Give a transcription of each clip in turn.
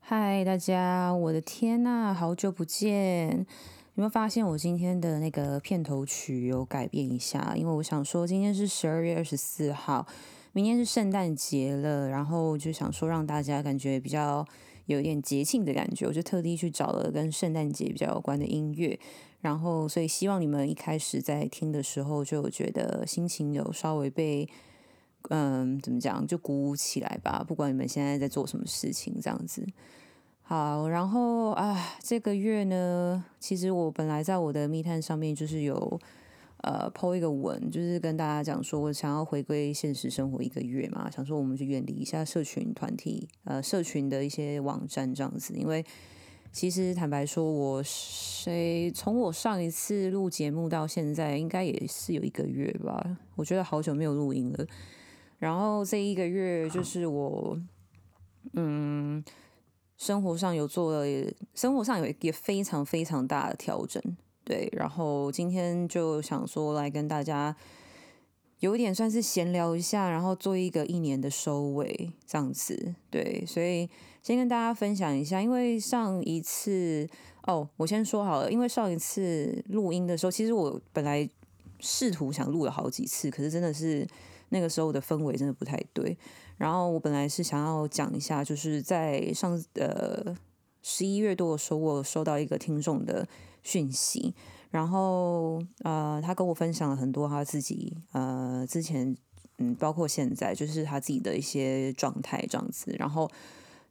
嗨，大家，我的天呐，好久不见！有没有发现我今天的那个片头曲有改变一下？因为我想说，今天是十二月二十四号，明天是圣诞节了，然后就想说让大家感觉比较有一点节庆的感觉，我就特地去找了跟圣诞节比较有关的音乐，然后所以希望你们一开始在听的时候就觉得心情有稍微被嗯怎么讲，就鼓舞起来吧，不管你们现在在做什么事情，这样子。好，然后啊，这个月呢，其实我本来在我的密探上面就是有呃抛一个文，就是跟大家讲说我想要回归现实生活一个月嘛，想说我们就远离一下社群团体，呃，社群的一些网站这样子。因为其实坦白说，我谁从我上一次录节目到现在，应该也是有一个月吧。我觉得好久没有录音了。然后这一个月就是我，嗯。生活上有做了，生活上有也非常非常大的调整，对。然后今天就想说来跟大家有一点算是闲聊一下，然后做一个一年的收尾这样子，对。所以先跟大家分享一下，因为上一次哦，我先说好了，因为上一次录音的时候，其实我本来试图想录了好几次，可是真的是那个时候的氛围真的不太对。然后我本来是想要讲一下，就是在上呃十一月多的时候，我收到一个听众的讯息，然后呃他跟我分享了很多他自己呃之前嗯包括现在就是他自己的一些状态这样子。然后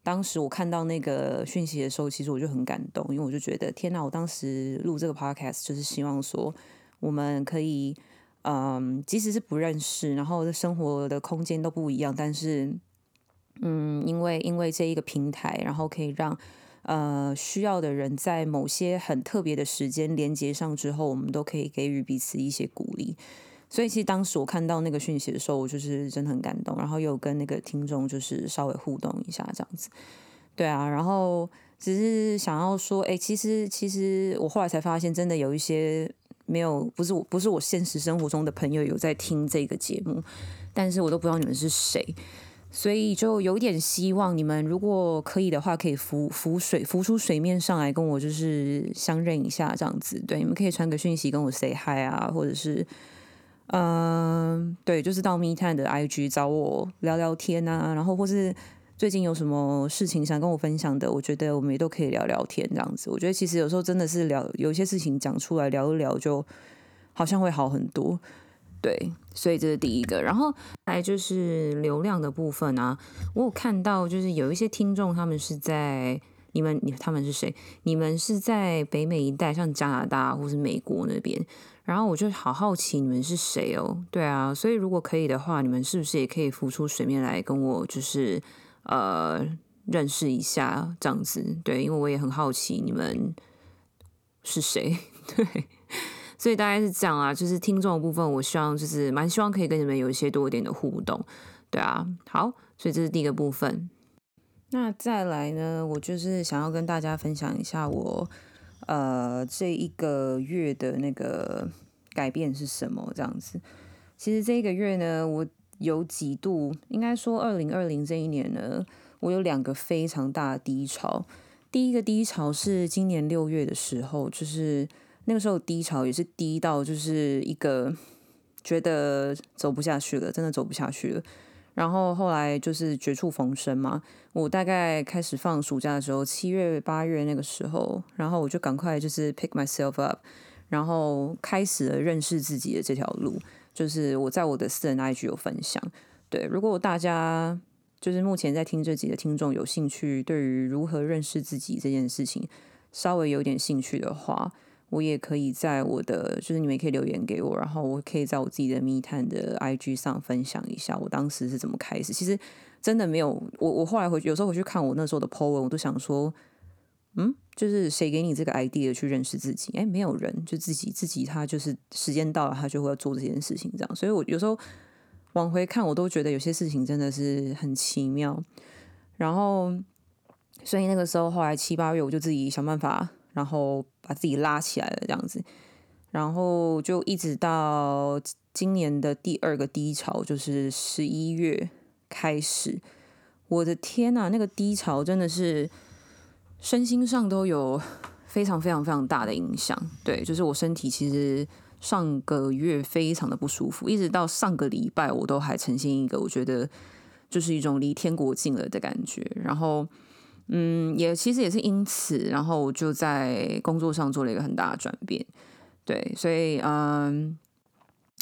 当时我看到那个讯息的时候，其实我就很感动，因为我就觉得天哪！我当时录这个 podcast 就是希望说我们可以。嗯，即使是不认识，然后生活的空间都不一样，但是，嗯，因为因为这一个平台，然后可以让呃需要的人在某些很特别的时间连接上之后，我们都可以给予彼此一些鼓励。所以，其实当时我看到那个讯息的时候，我就是真的很感动，然后又跟那个听众就是稍微互动一下这样子。对啊，然后只是想要说，哎，其实其实我后来才发现，真的有一些。没有，不是我，不是我现实生活中的朋友有在听这个节目，但是我都不知道你们是谁，所以就有点希望你们如果可以的话，可以浮浮水浮出水面上来跟我就是相认一下这样子。对，你们可以传个讯息跟我 say hi 啊，或者是嗯，对，就是到密探的 IG 找我聊聊天啊，然后或是。最近有什么事情想跟我分享的？我觉得我们也都可以聊聊天，这样子。我觉得其实有时候真的是聊，有些事情讲出来聊一聊，就好像会好很多。对，所以这是第一个。然后来就是流量的部分啊，我有看到就是有一些听众，他们是在你们，你他们是谁？你们是在北美一带，像加拿大或是美国那边。然后我就好好奇你们是谁哦？对啊，所以如果可以的话，你们是不是也可以浮出水面来跟我就是。呃，认识一下这样子，对，因为我也很好奇你们是谁，对，所以大概是这样啊。就是听众的部分，我希望就是蛮希望可以跟你们有一些多一点的互动，对啊。好，所以这是第一个部分。那再来呢，我就是想要跟大家分享一下我呃这一个月的那个改变是什么这样子。其实这一个月呢，我。有几度，应该说，二零二零这一年呢，我有两个非常大的低潮。第一个低潮是今年六月的时候，就是那个时候低潮也是低到就是一个觉得走不下去了，真的走不下去了。然后后来就是绝处逢生嘛，我大概开始放暑假的时候，七月八月那个时候，然后我就赶快就是 pick myself up，然后开始了认识自己的这条路。就是我在我的私人 IG 有分享，对，如果大家就是目前在听这集的听众有兴趣，对于如何认识自己这件事情稍微有点兴趣的话，我也可以在我的就是你们也可以留言给我，然后我可以在我自己的密探的 IG 上分享一下我当时是怎么开始。其实真的没有，我我后来回去有时候回去看我那时候的 po 文，我都想说，嗯，就是谁给你这个 idea 去认识自己？哎，没有人，就自己自己，他就是时间到了，他就会要做这件事情，这样。所以我有时候往回看，我都觉得有些事情真的是很奇妙。然后，所以那个时候后来七八月，我就自己想办法，然后把自己拉起来了，这样子。然后就一直到今年的第二个低潮，就是十一月开始。我的天呐，那个低潮真的是身心上都有非常非常非常大的影响。对，就是我身体其实上个月非常的不舒服，一直到上个礼拜我都还呈现一个我觉得就是一种离天国近了的感觉。然后，嗯，也其实也是因此，然后我就在工作上做了一个很大的转变。对，所以嗯。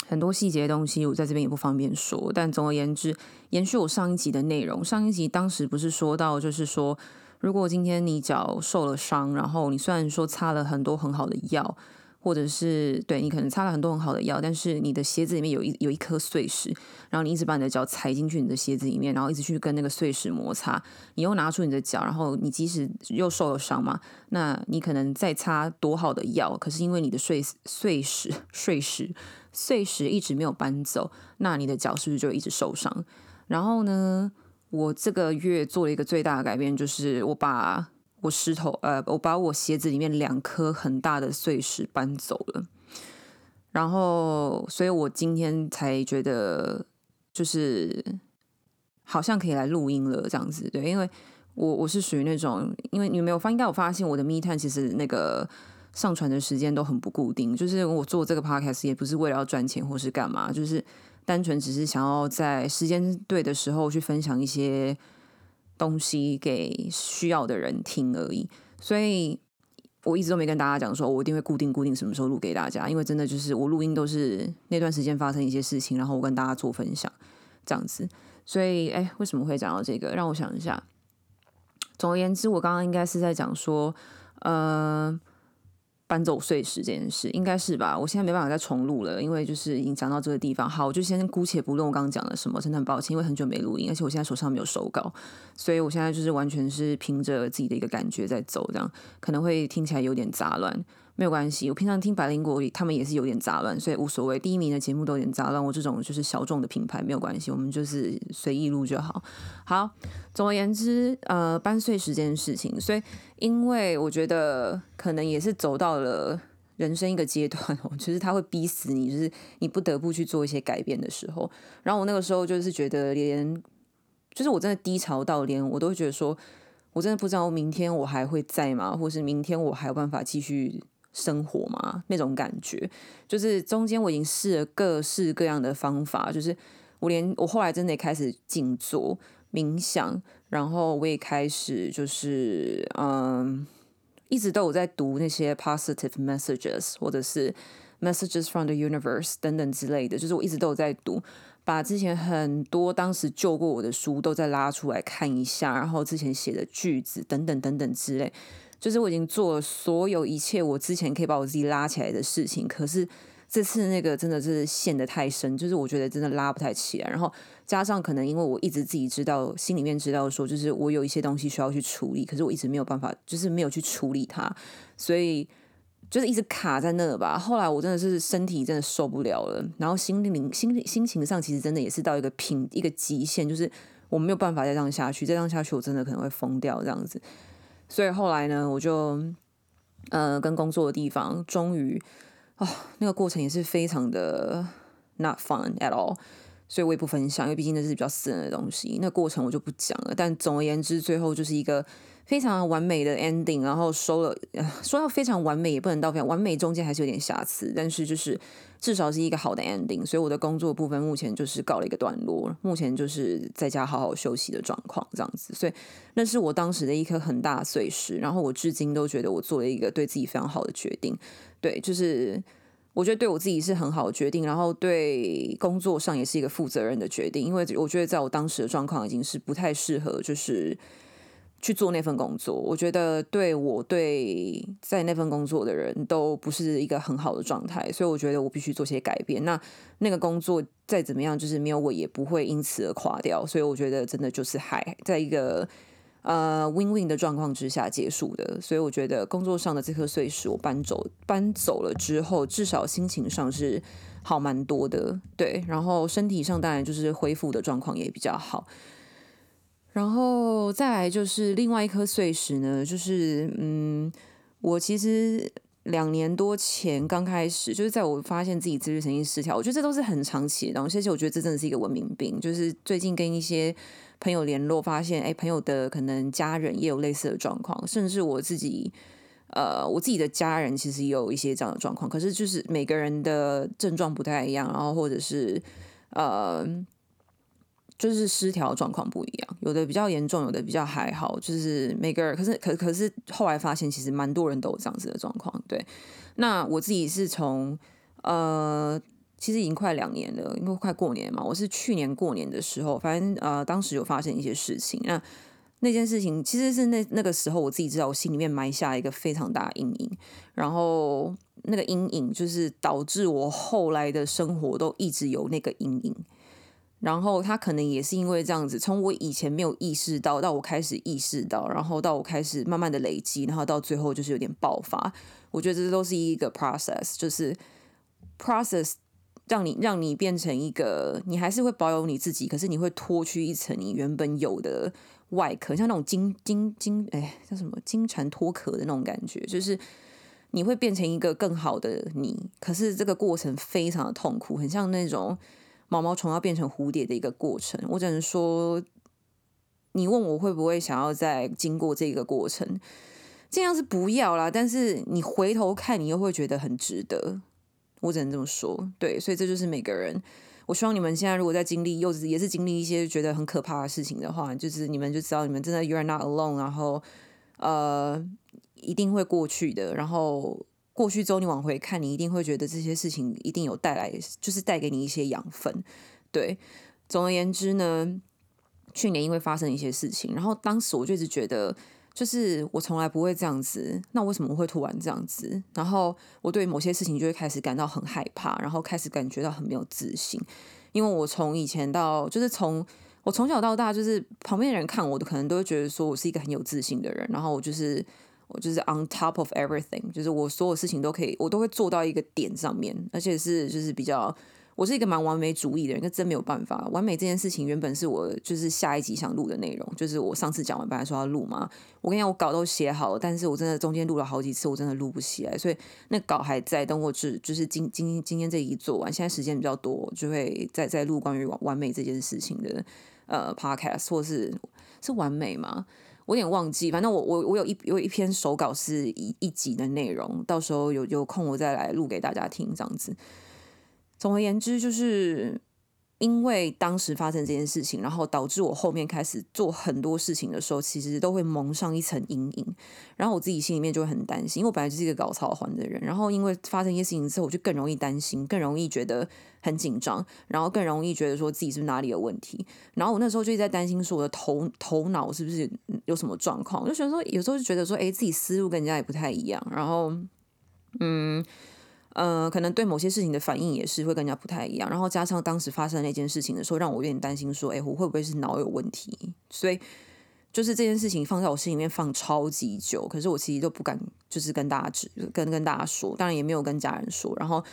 很多细节的东西，我在这边也不方便说。但总而言之，延续我上一集的内容，上一集当时不是说到，就是说，如果今天你脚受了伤，然后你虽然说擦了很多很好的药，或者是对你可能擦了很多很好的药，但是你的鞋子里面有一有一颗碎石，然后你一直把你的脚踩进去你的鞋子里面，然后一直去跟那个碎石摩擦，你又拿出你的脚，然后你即使又受了伤嘛，那你可能再擦多好的药，可是因为你的碎碎石碎石。碎石一直没有搬走，那你的脚是不是就一直受伤？然后呢，我这个月做了一个最大的改变，就是我把我石头，呃，我把我鞋子里面两颗很大的碎石搬走了。然后，所以我今天才觉得，就是好像可以来录音了，这样子。对，因为我我是属于那种，因为你没有发，应该有发现我的密探其实那个。上传的时间都很不固定，就是我做这个 podcast 也不是为了要赚钱或是干嘛，就是单纯只是想要在时间对的时候去分享一些东西给需要的人听而已。所以我一直都没跟大家讲说，我一定会固定固定什么时候录给大家，因为真的就是我录音都是那段时间发生一些事情，然后我跟大家做分享这样子。所以，哎，为什么会讲到这个？让我想一下。总而言之，我刚刚应该是在讲说，呃。搬走碎石这件事应该是吧？我现在没办法再重录了，因为就是已经讲到这个地方。好，我就先姑且不论我刚刚讲了什么，真的很抱歉，因为很久没录音，而且我现在手上没有手稿，所以我现在就是完全是凭着自己的一个感觉在走，这样可能会听起来有点杂乱。没有关系，我平常听百灵国，他们也是有点杂乱，所以无所谓。第一名的节目都有点杂乱，我这种就是小众的品牌没有关系，我们就是随意录就好。好，总而言之，呃，搬碎石这件事情，所以因为我觉得可能也是走到了人生一个阶段哦，其 实他会逼死你，就是你不得不去做一些改变的时候。然后我那个时候就是觉得，连就是我真的低潮到连我都觉得说，我真的不知道明天我还会在吗？或是明天我还有办法继续。生活嘛，那种感觉，就是中间我已经试了各式各样的方法，就是我连我后来真的也开始静坐冥想，然后我也开始就是嗯，一直都有在读那些 positive messages 或者是 messages from the universe 等等之类的，就是我一直都有在读，把之前很多当时救过我的书都再拉出来看一下，然后之前写的句子等等等等之类。就是我已经做了所有一切我之前可以把我自己拉起来的事情，可是这次那个真的是陷得太深，就是我觉得真的拉不太起来。然后加上可能因为我一直自己知道，心里面知道说，就是我有一些东西需要去处理，可是我一直没有办法，就是没有去处理它，所以就是一直卡在那吧。后来我真的是身体真的受不了了，然后心灵心心情上其实真的也是到一个平一个极限，就是我没有办法再这样下去，再这样下去我真的可能会疯掉这样子。所以后来呢，我就呃跟工作的地方，终于哦那个过程也是非常的 not fun at all，所以我也不分享，因为毕竟那是比较私人的东西，那过程我就不讲了。但总而言之，最后就是一个。非常完美的 ending，然后收了，说到非常完美也不能到非常完美，中间还是有点瑕疵，但是就是至少是一个好的 ending。所以我的工作部分目前就是告了一个段落，目前就是在家好好休息的状况这样子。所以那是我当时的一颗很大的碎石，然后我至今都觉得我做了一个对自己非常好的决定。对，就是我觉得对我自己是很好的决定，然后对工作上也是一个负责任的决定，因为我觉得在我当时的状况已经是不太适合，就是。去做那份工作，我觉得对我对在那份工作的人都不是一个很好的状态，所以我觉得我必须做些改变。那那个工作再怎么样，就是没有我也不会因此而垮掉，所以我觉得真的就是还在一个呃 win win 的状况之下结束的。所以我觉得工作上的这颗碎石我搬走搬走了之后，至少心情上是好蛮多的。对，然后身体上当然就是恢复的状况也比较好。然后再来就是另外一颗碎石呢，就是嗯，我其实两年多前刚开始，就是在我发现自己自律神经失调，我觉得这都是很长期的东西，而且我觉得这真的是一个文明病。就是最近跟一些朋友联络，发现哎，朋友的可能家人也有类似的状况，甚至我自己，呃，我自己的家人其实也有一些这样的状况。可是就是每个人的症状不太一样，然后或者是呃。就是失调状况不一样，有的比较严重，有的比较还好。就是每个人，可是可可是后来发现，其实蛮多人都有这样子的状况。对，那我自己是从呃，其实已经快两年了，因为快过年嘛。我是去年过年的时候，反正呃，当时有发生一些事情。那那件事情其实是那那个时候，我自己知道，我心里面埋下一个非常大的阴影。然后那个阴影就是导致我后来的生活都一直有那个阴影。然后他可能也是因为这样子，从我以前没有意识到，到我开始意识到，然后到我开始慢慢的累积，然后到最后就是有点爆发。我觉得这都是一个 process，就是 process 让你让你变成一个，你还是会保有你自己，可是你会脱去一层你原本有的外壳，像那种金金金，哎，叫什么金蝉脱壳的那种感觉，就是你会变成一个更好的你。可是这个过程非常的痛苦，很像那种。毛毛虫要变成蝴蝶的一个过程，我只能说，你问我会不会想要再经过这个过程，这样是不要啦。但是你回头看，你又会觉得很值得。我只能这么说，对，所以这就是每个人。我希望你们现在如果在经历，又是也是经历一些觉得很可怕的事情的话，就是你们就知道，你们真的 you are not alone，然后呃，一定会过去的，然后。过去之后，你往回看，你一定会觉得这些事情一定有带来，就是带给你一些养分。对，总而言之呢，去年因为发生一些事情，然后当时我就一直觉得，就是我从来不会这样子，那为什么会突然这样子？然后我对某些事情就会开始感到很害怕，然后开始感觉到很没有自信，因为我从以前到，就是从我从小到大，就是旁边的人看我的，可能都会觉得说我是一个很有自信的人，然后我就是。我就是 on top of everything，就是我所有事情都可以，我都会做到一个点上面，而且是就是比较，我是一个蛮完美主义的人，那真没有办法。完美这件事情原本是我就是下一集想录的内容，就是我上次讲完本来说要录嘛，我跟你讲我稿都写好了，但是我真的中间录了好几次，我真的录不起来，所以那稿还在，等我只就是今今今天这一做完，现在时间比较多，就会再再录关于完美这件事情的呃 podcast，或是是完美吗？我有点忘记，反正我我我有一有一篇手稿是一一集的内容，到时候有有空我再来录给大家听，这样子。总而言之，就是。因为当时发生这件事情，然后导致我后面开始做很多事情的时候，其实都会蒙上一层阴影。然后我自己心里面就会很担心，因为我本来就是一个搞操环的人。然后因为发生一些事情之后，我就更容易担心，更容易觉得很紧张，然后更容易觉得说自己是哪里有问题。然后我那时候就一直在担心，说我的头头脑是不是有什么状况？我就觉得说，有时候就觉得说，哎，自己思路跟人家也不太一样。然后，嗯。呃，可能对某些事情的反应也是会跟人家不太一样，然后加上当时发生那件事情的时候，让我有点担心，说，哎，我会不会是脑有问题？所以就是这件事情放在我心里面放超级久，可是我其实都不敢，就是跟大家指，跟跟大家说，当然也没有跟家人说。然后，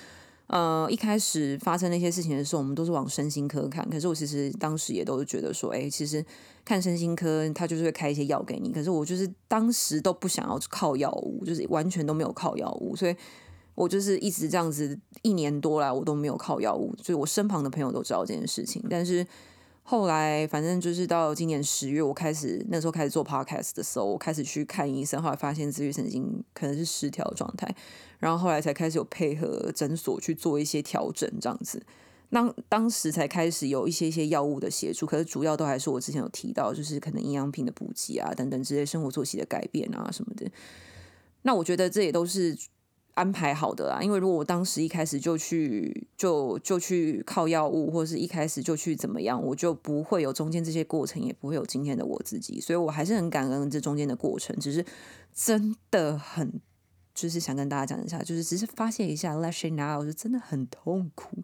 呃，一开始发生那些事情的时候，我们都是往身心科看，可是我其实当时也都觉得说，哎，其实看身心科他就是会开一些药给你，可是我就是当时都不想要靠药物，就是完全都没有靠药物，所以。我就是一直这样子，一年多来我都没有靠药物，所以我身旁的朋友都知道这件事情。但是后来，反正就是到今年十月，我开始那时候开始做 podcast 的时候，我开始去看医生，后来发现自律神经可能是失调状态，然后后来才开始有配合诊所去做一些调整，这样子。当当时才开始有一些一些药物的协助，可是主要都还是我之前有提到，就是可能营养品的补给啊，等等之类生活作息的改变啊什么的。那我觉得这也都是。安排好的啊，因为如果我当时一开始就去就就去靠药物，或者是一开始就去怎么样，我就不会有中间这些过程，也不会有今天的我自己。所以我还是很感恩这中间的过程，只是真的很就是想跟大家讲一下，就是只是发泄一下，let it now，是真的很痛苦。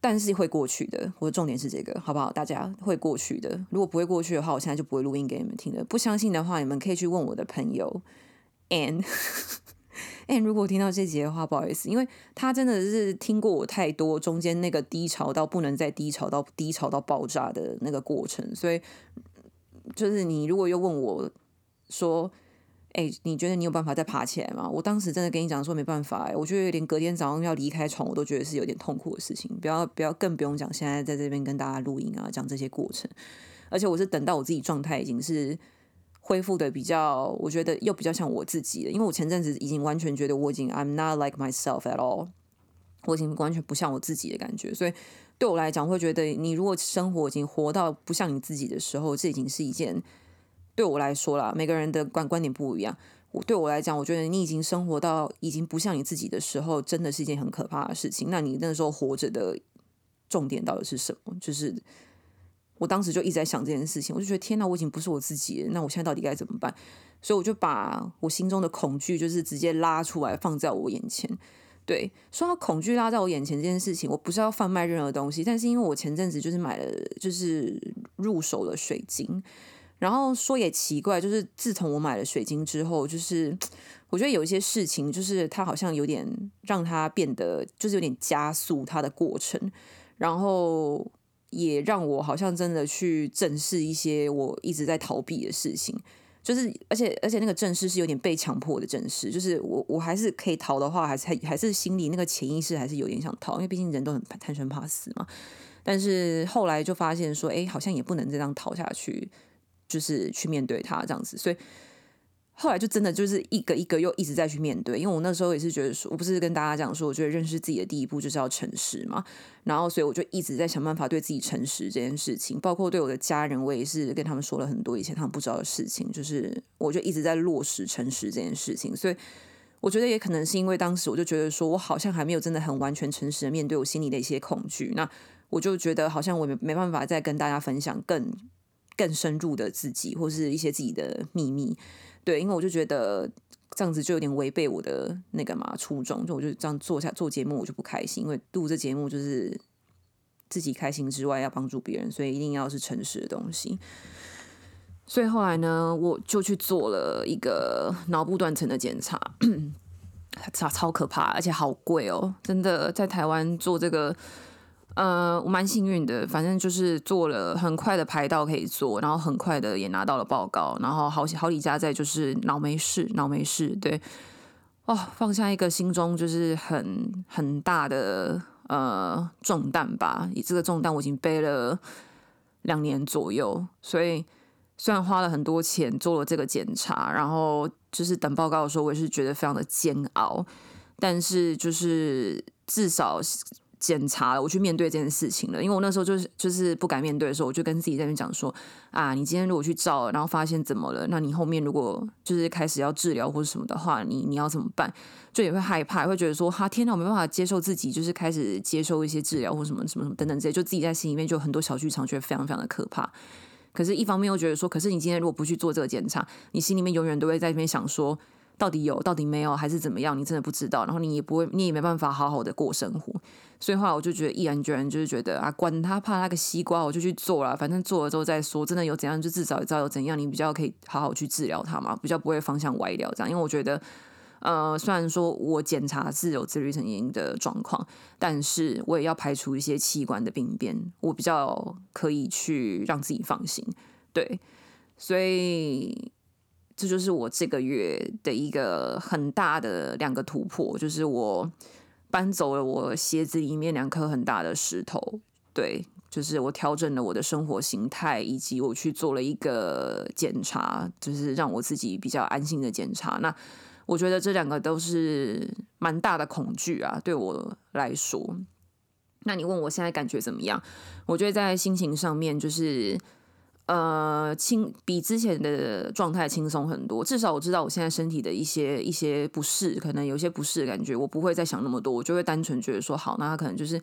但是会过去的。我的重点是这个，好不好？大家会过去的。如果不会过去的话，我现在就不会录音给你们听了。不相信的话，你们可以去问我的朋友 Anne。Anne 如果听到这节的话，不好意思，因为他真的是听过我太多中间那个低潮到不能再低潮到低潮到爆炸的那个过程，所以就是你如果又问我说。哎，你觉得你有办法再爬起来吗？我当时真的跟你讲说没办法，我觉得连隔天早上要离开床，我都觉得是有点痛苦的事情。不要不要，更不用讲现在在这边跟大家录音啊，讲这些过程。而且我是等到我自己状态已经是恢复的比较，我觉得又比较像我自己了。因为我前阵子已经完全觉得我已经 I'm not like myself at all，我已经完全不像我自己的感觉。所以对我来讲，会觉得你如果生活已经活到不像你自己的时候，这已经是一件。对我来说啦，每个人的观观点不一样。我对我来讲，我觉得你已经生活到已经不像你自己的时候，真的是一件很可怕的事情。那你那时候活着的重点到底是什么？就是我当时就一直在想这件事情，我就觉得天哪，我已经不是我自己了。那我现在到底该怎么办？所以我就把我心中的恐惧，就是直接拉出来放在我眼前。对，说到恐惧拉在我眼前这件事情，我不是要贩卖任何东西，但是因为我前阵子就是买了，就是入手了水晶。然后说也奇怪，就是自从我买了水晶之后，就是我觉得有一些事情，就是它好像有点让它变得，就是有点加速它的过程，然后也让我好像真的去正视一些我一直在逃避的事情，就是而且而且那个正视是有点被强迫的正视，就是我我还是可以逃的话，还是还还是心里那个潜意识还是有点想逃，因为毕竟人都很贪生怕死嘛。但是后来就发现说，哎，好像也不能这样逃下去。就是去面对他这样子，所以后来就真的就是一个一个又一直在去面对。因为我那时候也是觉得说，我不是跟大家讲说，我觉得认识自己的第一步就是要诚实嘛。然后所以我就一直在想办法对自己诚实这件事情，包括对我的家人，我也是跟他们说了很多以前他们不知道的事情。就是我就一直在落实诚实这件事情。所以我觉得也可能是因为当时我就觉得说我好像还没有真的很完全诚实的面对我心里的一些恐惧，那我就觉得好像我没没办法再跟大家分享更。更深入的自己，或是一些自己的秘密，对，因为我就觉得这样子就有点违背我的那个嘛初衷，就我就这样做下做节目，我就不开心，因为录这节目就是自己开心之外，要帮助别人，所以一定要是诚实的东西。所以后来呢，我就去做了一个脑部断层的检查，超超可怕，而且好贵哦，真的在台湾做这个。呃，我蛮幸运的，反正就是做了很快的排到可以做，然后很快的也拿到了报告，然后好好几家在就是脑没事，脑没事，对，哦，放下一个心中就是很很大的呃重担吧，以这个重担我已经背了两年左右，所以虽然花了很多钱做了这个检查，然后就是等报告的时候，我也是觉得非常的煎熬，但是就是至少。检查了，我去面对这件事情了。因为我那时候就是就是不敢面对的时候，我就跟自己在那边讲说：啊，你今天如果去照，然后发现怎么了，那你后面如果就是开始要治疗或者什么的话，你你要怎么办？就也会害怕，会觉得说：哈，天哪，我没办法接受自己，就是开始接受一些治疗或什么什么什么等等这些，就自己在心里面就很多小剧场，觉得非常非常的可怕。可是，一方面又觉得说，可是你今天如果不去做这个检查，你心里面永远都会在那边想说。到底有，到底没有，还是怎么样？你真的不知道，然后你也不会，你也没办法好好的过生活。所以后来我就觉得毅然决然，就是觉得啊，管他怕那个西瓜，我就去做了。反正做了之后再说，真的有怎样，就至少知道有怎样，你比较可以好好去治疗它嘛，比较不会方向歪掉这样。因为我觉得，呃，虽然说我检查是有自律神经的状况，但是我也要排除一些器官的病变，我比较可以去让自己放心。对，所以。这就是我这个月的一个很大的两个突破，就是我搬走了我鞋子里面两颗很大的石头。对，就是我调整了我的生活形态，以及我去做了一个检查，就是让我自己比较安心的检查。那我觉得这两个都是蛮大的恐惧啊，对我来说。那你问我现在感觉怎么样？我觉得在心情上面就是。呃，轻比之前的状态轻松很多。至少我知道我现在身体的一些一些不适，可能有些不适的感觉，我不会再想那么多，我就会单纯觉得说，好，那他可能就是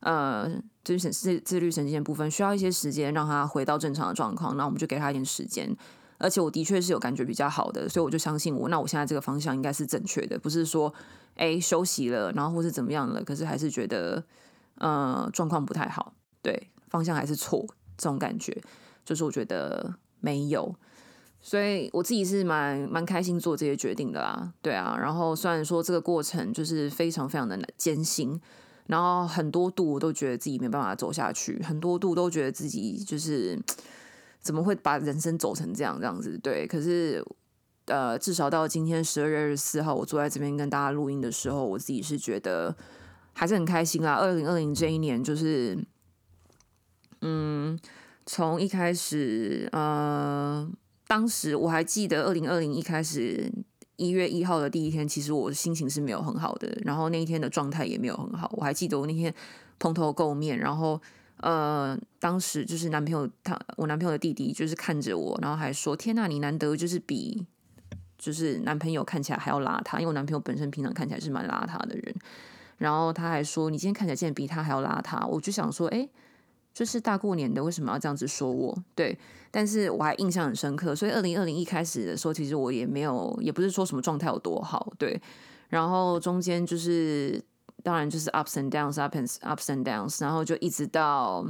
呃，自律神自自律神经的部分需要一些时间让他回到正常的状况，那我们就给他一点时间。而且我的确是有感觉比较好的，所以我就相信我，那我现在这个方向应该是正确的，不是说哎休息了，然后或是怎么样了，可是还是觉得。呃，状况不太好，对，方向还是错，这种感觉，就是我觉得没有，所以我自己是蛮蛮开心做这些决定的啦，对啊，然后虽然说这个过程就是非常非常的艰辛，然后很多度我都觉得自己没办法走下去，很多度都觉得自己就是怎么会把人生走成这样这样子，对，可是。呃，至少到今天十二月二十四号，我坐在这边跟大家录音的时候，我自己是觉得还是很开心啦。二零二零这一年，就是，嗯，从一开始，呃，当时我还记得二零二零一开始一月一号的第一天，其实我心情是没有很好的，然后那一天的状态也没有很好。我还记得我那天蓬头垢面，然后，呃，当时就是男朋友他，我男朋友的弟弟就是看着我，然后还说：“天呐，你难得就是比。”就是男朋友看起来还要邋遢，因为我男朋友本身平常看起来是蛮邋遢的人，然后他还说你今天看起来竟然比他还要邋遢，我就想说，哎，就是大过年的为什么要这样子说我？对，但是我还印象很深刻，所以二零二零一开始的时候，其实我也没有，也不是说什么状态有多好，对，然后中间就是当然就是 ups and downs，ups and ups and downs，然后就一直到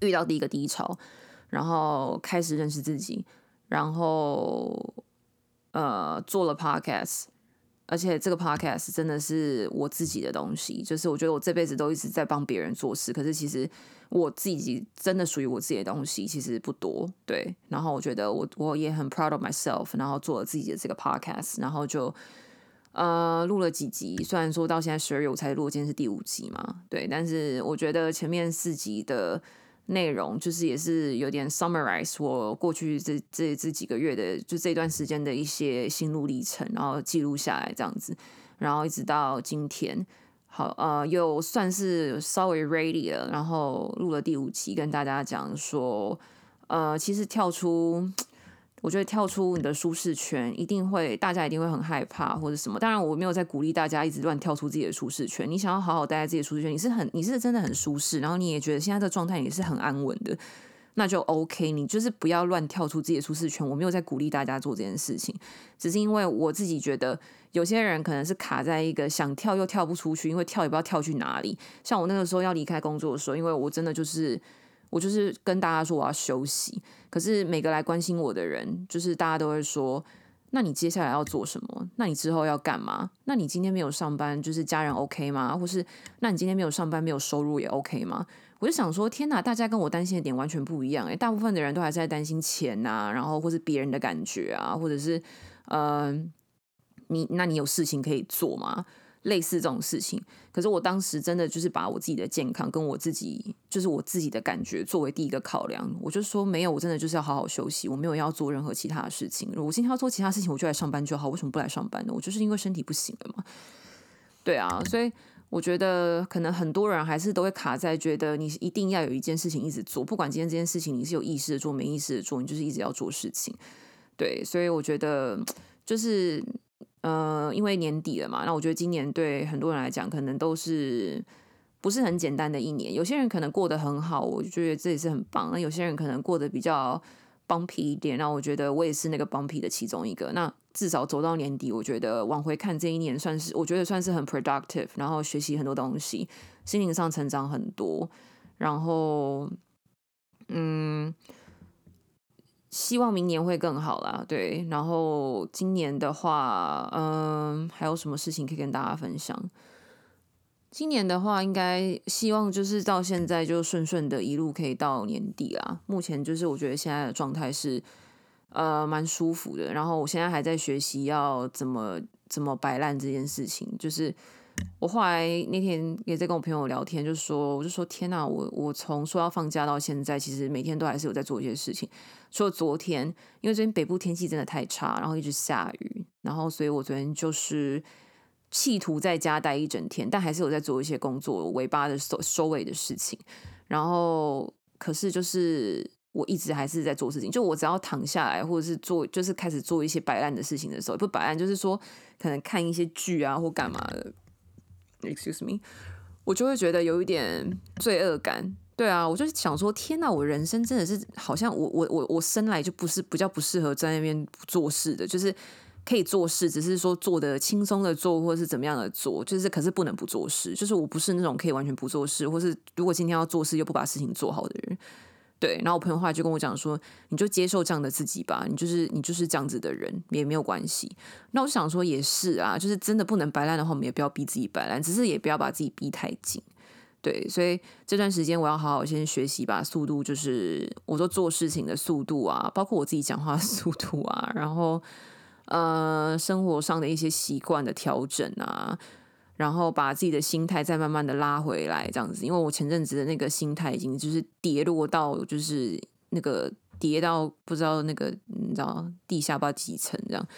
遇到第一个低潮，然后开始认识自己，然后。呃，做了 podcast，而且这个 podcast 真的是我自己的东西。就是我觉得我这辈子都一直在帮别人做事，可是其实我自己真的属于我自己的东西其实不多。对，然后我觉得我我也很 proud of myself，然后做了自己的这个 podcast，然后就呃录了几集。虽然说到现在十二月我才录，今天是第五集嘛，对，但是我觉得前面四集的。内容就是也是有点 summarize 我过去这这这几个月的就这段时间的一些心路历程，然后记录下来这样子，然后一直到今天，好呃又算是稍微 ready 了，然后录了第五期，跟大家讲说，呃其实跳出。我觉得跳出你的舒适圈，一定会大家一定会很害怕或者什么。当然，我没有在鼓励大家一直乱跳出自己的舒适圈。你想要好好待在自己的舒适圈，你是很你是真的很舒适，然后你也觉得现在这状态也是很安稳的，那就 OK。你就是不要乱跳出自己的舒适圈。我没有在鼓励大家做这件事情，只是因为我自己觉得有些人可能是卡在一个想跳又跳不出去，因为跳也不知道跳去哪里。像我那个时候要离开工作的时候，因为我真的就是。我就是跟大家说我要休息，可是每个来关心我的人，就是大家都会说，那你接下来要做什么？那你之后要干嘛？那你今天没有上班，就是家人 OK 吗？或是那你今天没有上班，没有收入也 OK 吗？我就想说，天哪，大家跟我担心的点完全不一样诶，大部分的人都还是在担心钱呐，然后或是别人的感觉啊，或者是呃，你那你有事情可以做吗？类似这种事情，可是我当时真的就是把我自己的健康跟我自己，就是我自己的感觉作为第一个考量。我就说没有，我真的就是要好好休息，我没有要做任何其他的事情。我今天要做其他事情，我就来上班就好。为什么不来上班呢？我就是因为身体不行了嘛。对啊，所以我觉得可能很多人还是都会卡在觉得你一定要有一件事情一直做，不管今天这件事情你是有意识的做，没意识的做，你就是一直要做事情。对，所以我觉得就是。呃，因为年底了嘛，那我觉得今年对很多人来讲，可能都是不是很简单的一年。有些人可能过得很好，我就觉得这也是很棒。那有些人可能过得比较帮皮一点，那我觉得我也是那个帮皮的其中一个。那至少走到年底，我觉得往回看这一年，算是我觉得算是很 productive，然后学习很多东西，心灵上成长很多，然后嗯。希望明年会更好啦，对。然后今年的话，嗯，还有什么事情可以跟大家分享？今年的话，应该希望就是到现在就顺顺的一路可以到年底啦。目前就是我觉得现在的状态是呃蛮舒服的。然后我现在还在学习要怎么怎么摆烂这件事情，就是。我后来那天也在跟我朋友聊天，就说我就说天哪，我我从说要放假到现在，其实每天都还是有在做一些事情。除了昨天，因为最近北部天气真的太差，然后一直下雨，然后所以我昨天就是企图在家待一整天，但还是有在做一些工作尾巴的收收尾的事情。然后可是就是我一直还是在做事情，就我只要躺下来或者是做，就是开始做一些摆烂的事情的时候，不摆烂就是说可能看一些剧啊或干嘛的。Excuse me，我就会觉得有一点罪恶感。对啊，我就是想说，天哪，我人生真的是好像我我我我生来就不是比较不适合在那边做事的，就是可以做事，只是说做的轻松的做，或是怎么样的做，就是可是不能不做事。就是我不是那种可以完全不做事，或是如果今天要做事又不把事情做好的人。对，然后我朋友后来就跟我讲说，你就接受这样的自己吧，你就是你就是这样子的人，也没有关系。那我想说也是啊，就是真的不能摆烂的话，我们也不要逼自己摆烂，只是也不要把自己逼太紧。对，所以这段时间我要好好先学习吧，速度就是我说做事情的速度啊，包括我自己讲话速度啊，然后呃生活上的一些习惯的调整啊。然后把自己的心态再慢慢的拉回来，这样子，因为我前阵子的那个心态已经就是跌落到就是那个跌到不知道那个你知道地下不知道几层这样，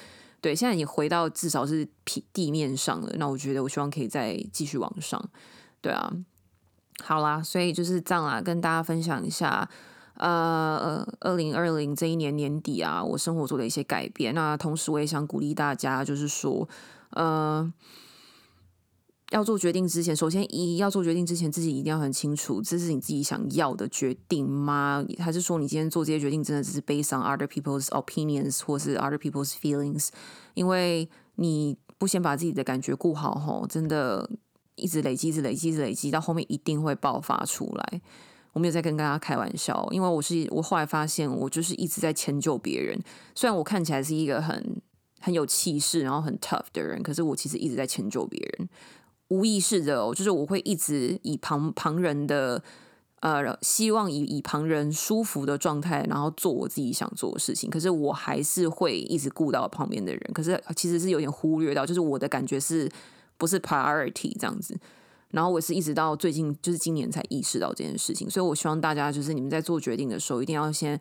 对，现在已经回到至少是地地面上了。那我觉得我希望可以再继续往上，对啊，好啦，所以就是这样啦，跟大家分享一下，呃，二零二零这一年年底啊，我生活做的一些改变。那同时我也想鼓励大家，就是说，呃。要做决定之前，首先一要做决定之前，自己一定要很清楚，这是你自己想要的决定吗？还是说你今天做这些决定，真的只是 based on other people's opinions 或是 other people's feelings？因为你不先把自己的感觉顾好，吼，真的一直累积，一直累积，一直累积，到后面一定会爆发出来。我没有在跟大家开玩笑，因为我是我后来发现，我就是一直在迁就别人。虽然我看起来是一个很很有气势，然后很 tough 的人，可是我其实一直在迁就别人。无意识的哦，就是我会一直以旁旁人的呃，希望以以旁人舒服的状态，然后做我自己想做的事情。可是我还是会一直顾到旁边的人，可是其实是有点忽略到，就是我的感觉是不是 priority 这样子。然后我是一直到最近，就是今年才意识到这件事情。所以我希望大家就是你们在做决定的时候，一定要先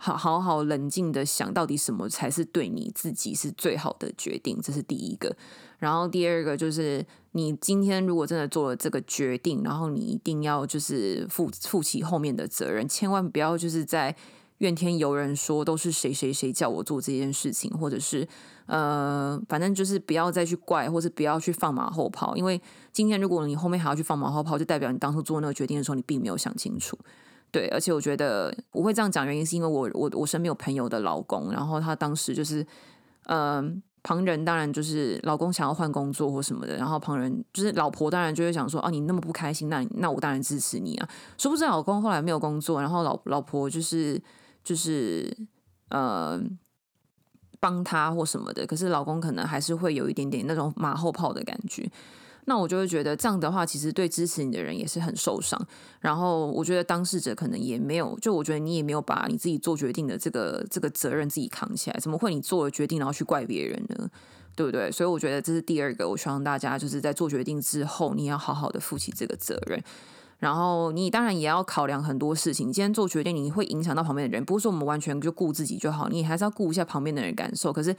好好好冷静的想到底什么才是对你自己是最好的决定，这是第一个。然后第二个就是，你今天如果真的做了这个决定，然后你一定要就是负负起后面的责任，千万不要就是在怨天尤人，说都是谁谁谁叫我做这件事情，或者是呃，反正就是不要再去怪，或是不要去放马后炮。因为今天如果你后面还要去放马后炮，就代表你当初做那个决定的时候，你并没有想清楚。对，而且我觉得我会这样讲，原因是因为我我我身边有朋友的老公，然后他当时就是嗯。旁人当然就是老公想要换工作或什么的，然后旁人就是老婆当然就会想说：“哦，你那么不开心，那那我当然支持你啊。”殊不知老公后来没有工作，然后老老婆就是就是呃帮他或什么的，可是老公可能还是会有一点点那种马后炮的感觉。那我就会觉得这样的话，其实对支持你的人也是很受伤。然后我觉得当事者可能也没有，就我觉得你也没有把你自己做决定的这个这个责任自己扛起来。怎么会你做了决定然后去怪别人呢？对不对？所以我觉得这是第二个，我希望大家就是在做决定之后，你要好好的负起这个责任。然后你当然也要考量很多事情。今天做决定，你会影响到旁边的人，不是说我们完全就顾自己就好，你还是要顾一下旁边的人感受。可是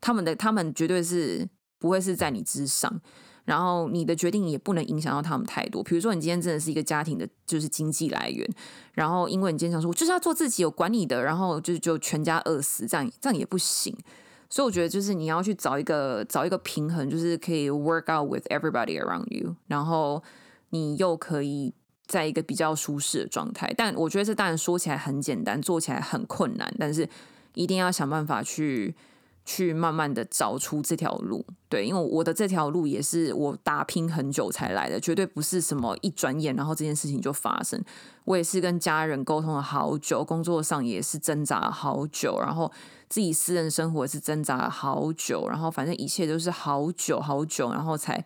他们的他们绝对是不会是在你之上。然后你的决定也不能影响到他们太多。比如说，你今天真的是一个家庭的，就是经济来源。然后，因为你今天想说，我就是要做自己，有管你的，然后就就全家饿死，这样这样也不行。所以我觉得，就是你要去找一个找一个平衡，就是可以 work out with everybody around you，然后你又可以在一个比较舒适的状态。但我觉得这当然说起来很简单，做起来很困难，但是一定要想办法去。去慢慢的找出这条路，对，因为我的这条路也是我打拼很久才来的，绝对不是什么一转眼然后这件事情就发生。我也是跟家人沟通了好久，工作上也是挣扎了好久，然后自己私人生活也是挣扎了好久，然后反正一切都是好久好久，然后才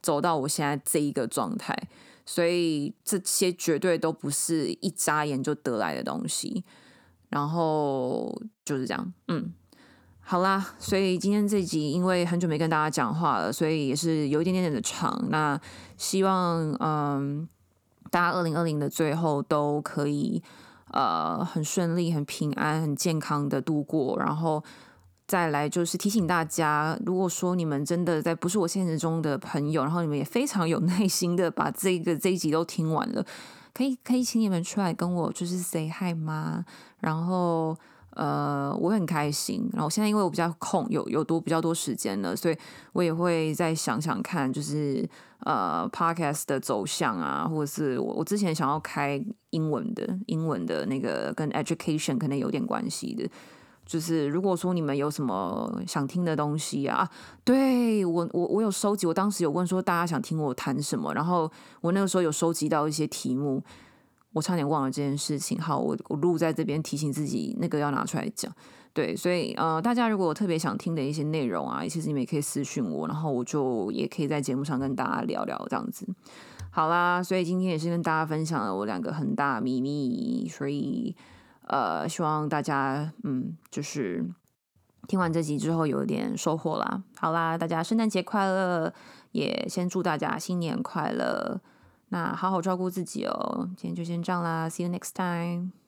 走到我现在这一个状态。所以这些绝对都不是一眨眼就得来的东西，然后就是这样，嗯。好啦，所以今天这集因为很久没跟大家讲话了，所以也是有一点点的长。那希望嗯，大家二零二零的最后都可以呃很顺利、很平安、很健康的度过。然后再来就是提醒大家，如果说你们真的在不是我现实中的朋友，然后你们也非常有耐心的把这个这一集都听完了，可以可以请你们出来跟我就是 say hi 吗？然后。呃，我很开心。然后现在因为我比较空，有有多比较多时间了，所以我也会再想想看，就是呃，podcast 的走向啊，或者是我我之前想要开英文的，英文的那个跟 education 可能有点关系的。就是如果说你们有什么想听的东西啊，对我我我有收集，我当时有问说大家想听我谈什么，然后我那个时候有收集到一些题目，我差点忘了这件事情。好，我我录在这边提醒自己，那个要拿出来讲。对，所以呃，大家如果特别想听的一些内容啊，其实你们也可以私讯我，然后我就也可以在节目上跟大家聊聊这样子。好啦，所以今天也是跟大家分享了我两个很大秘密，所以呃，希望大家嗯，就是听完这集之后有一点收获啦。好啦，大家圣诞节快乐，也先祝大家新年快乐。那好好照顾自己哦。今天就先这样啦，See you next time。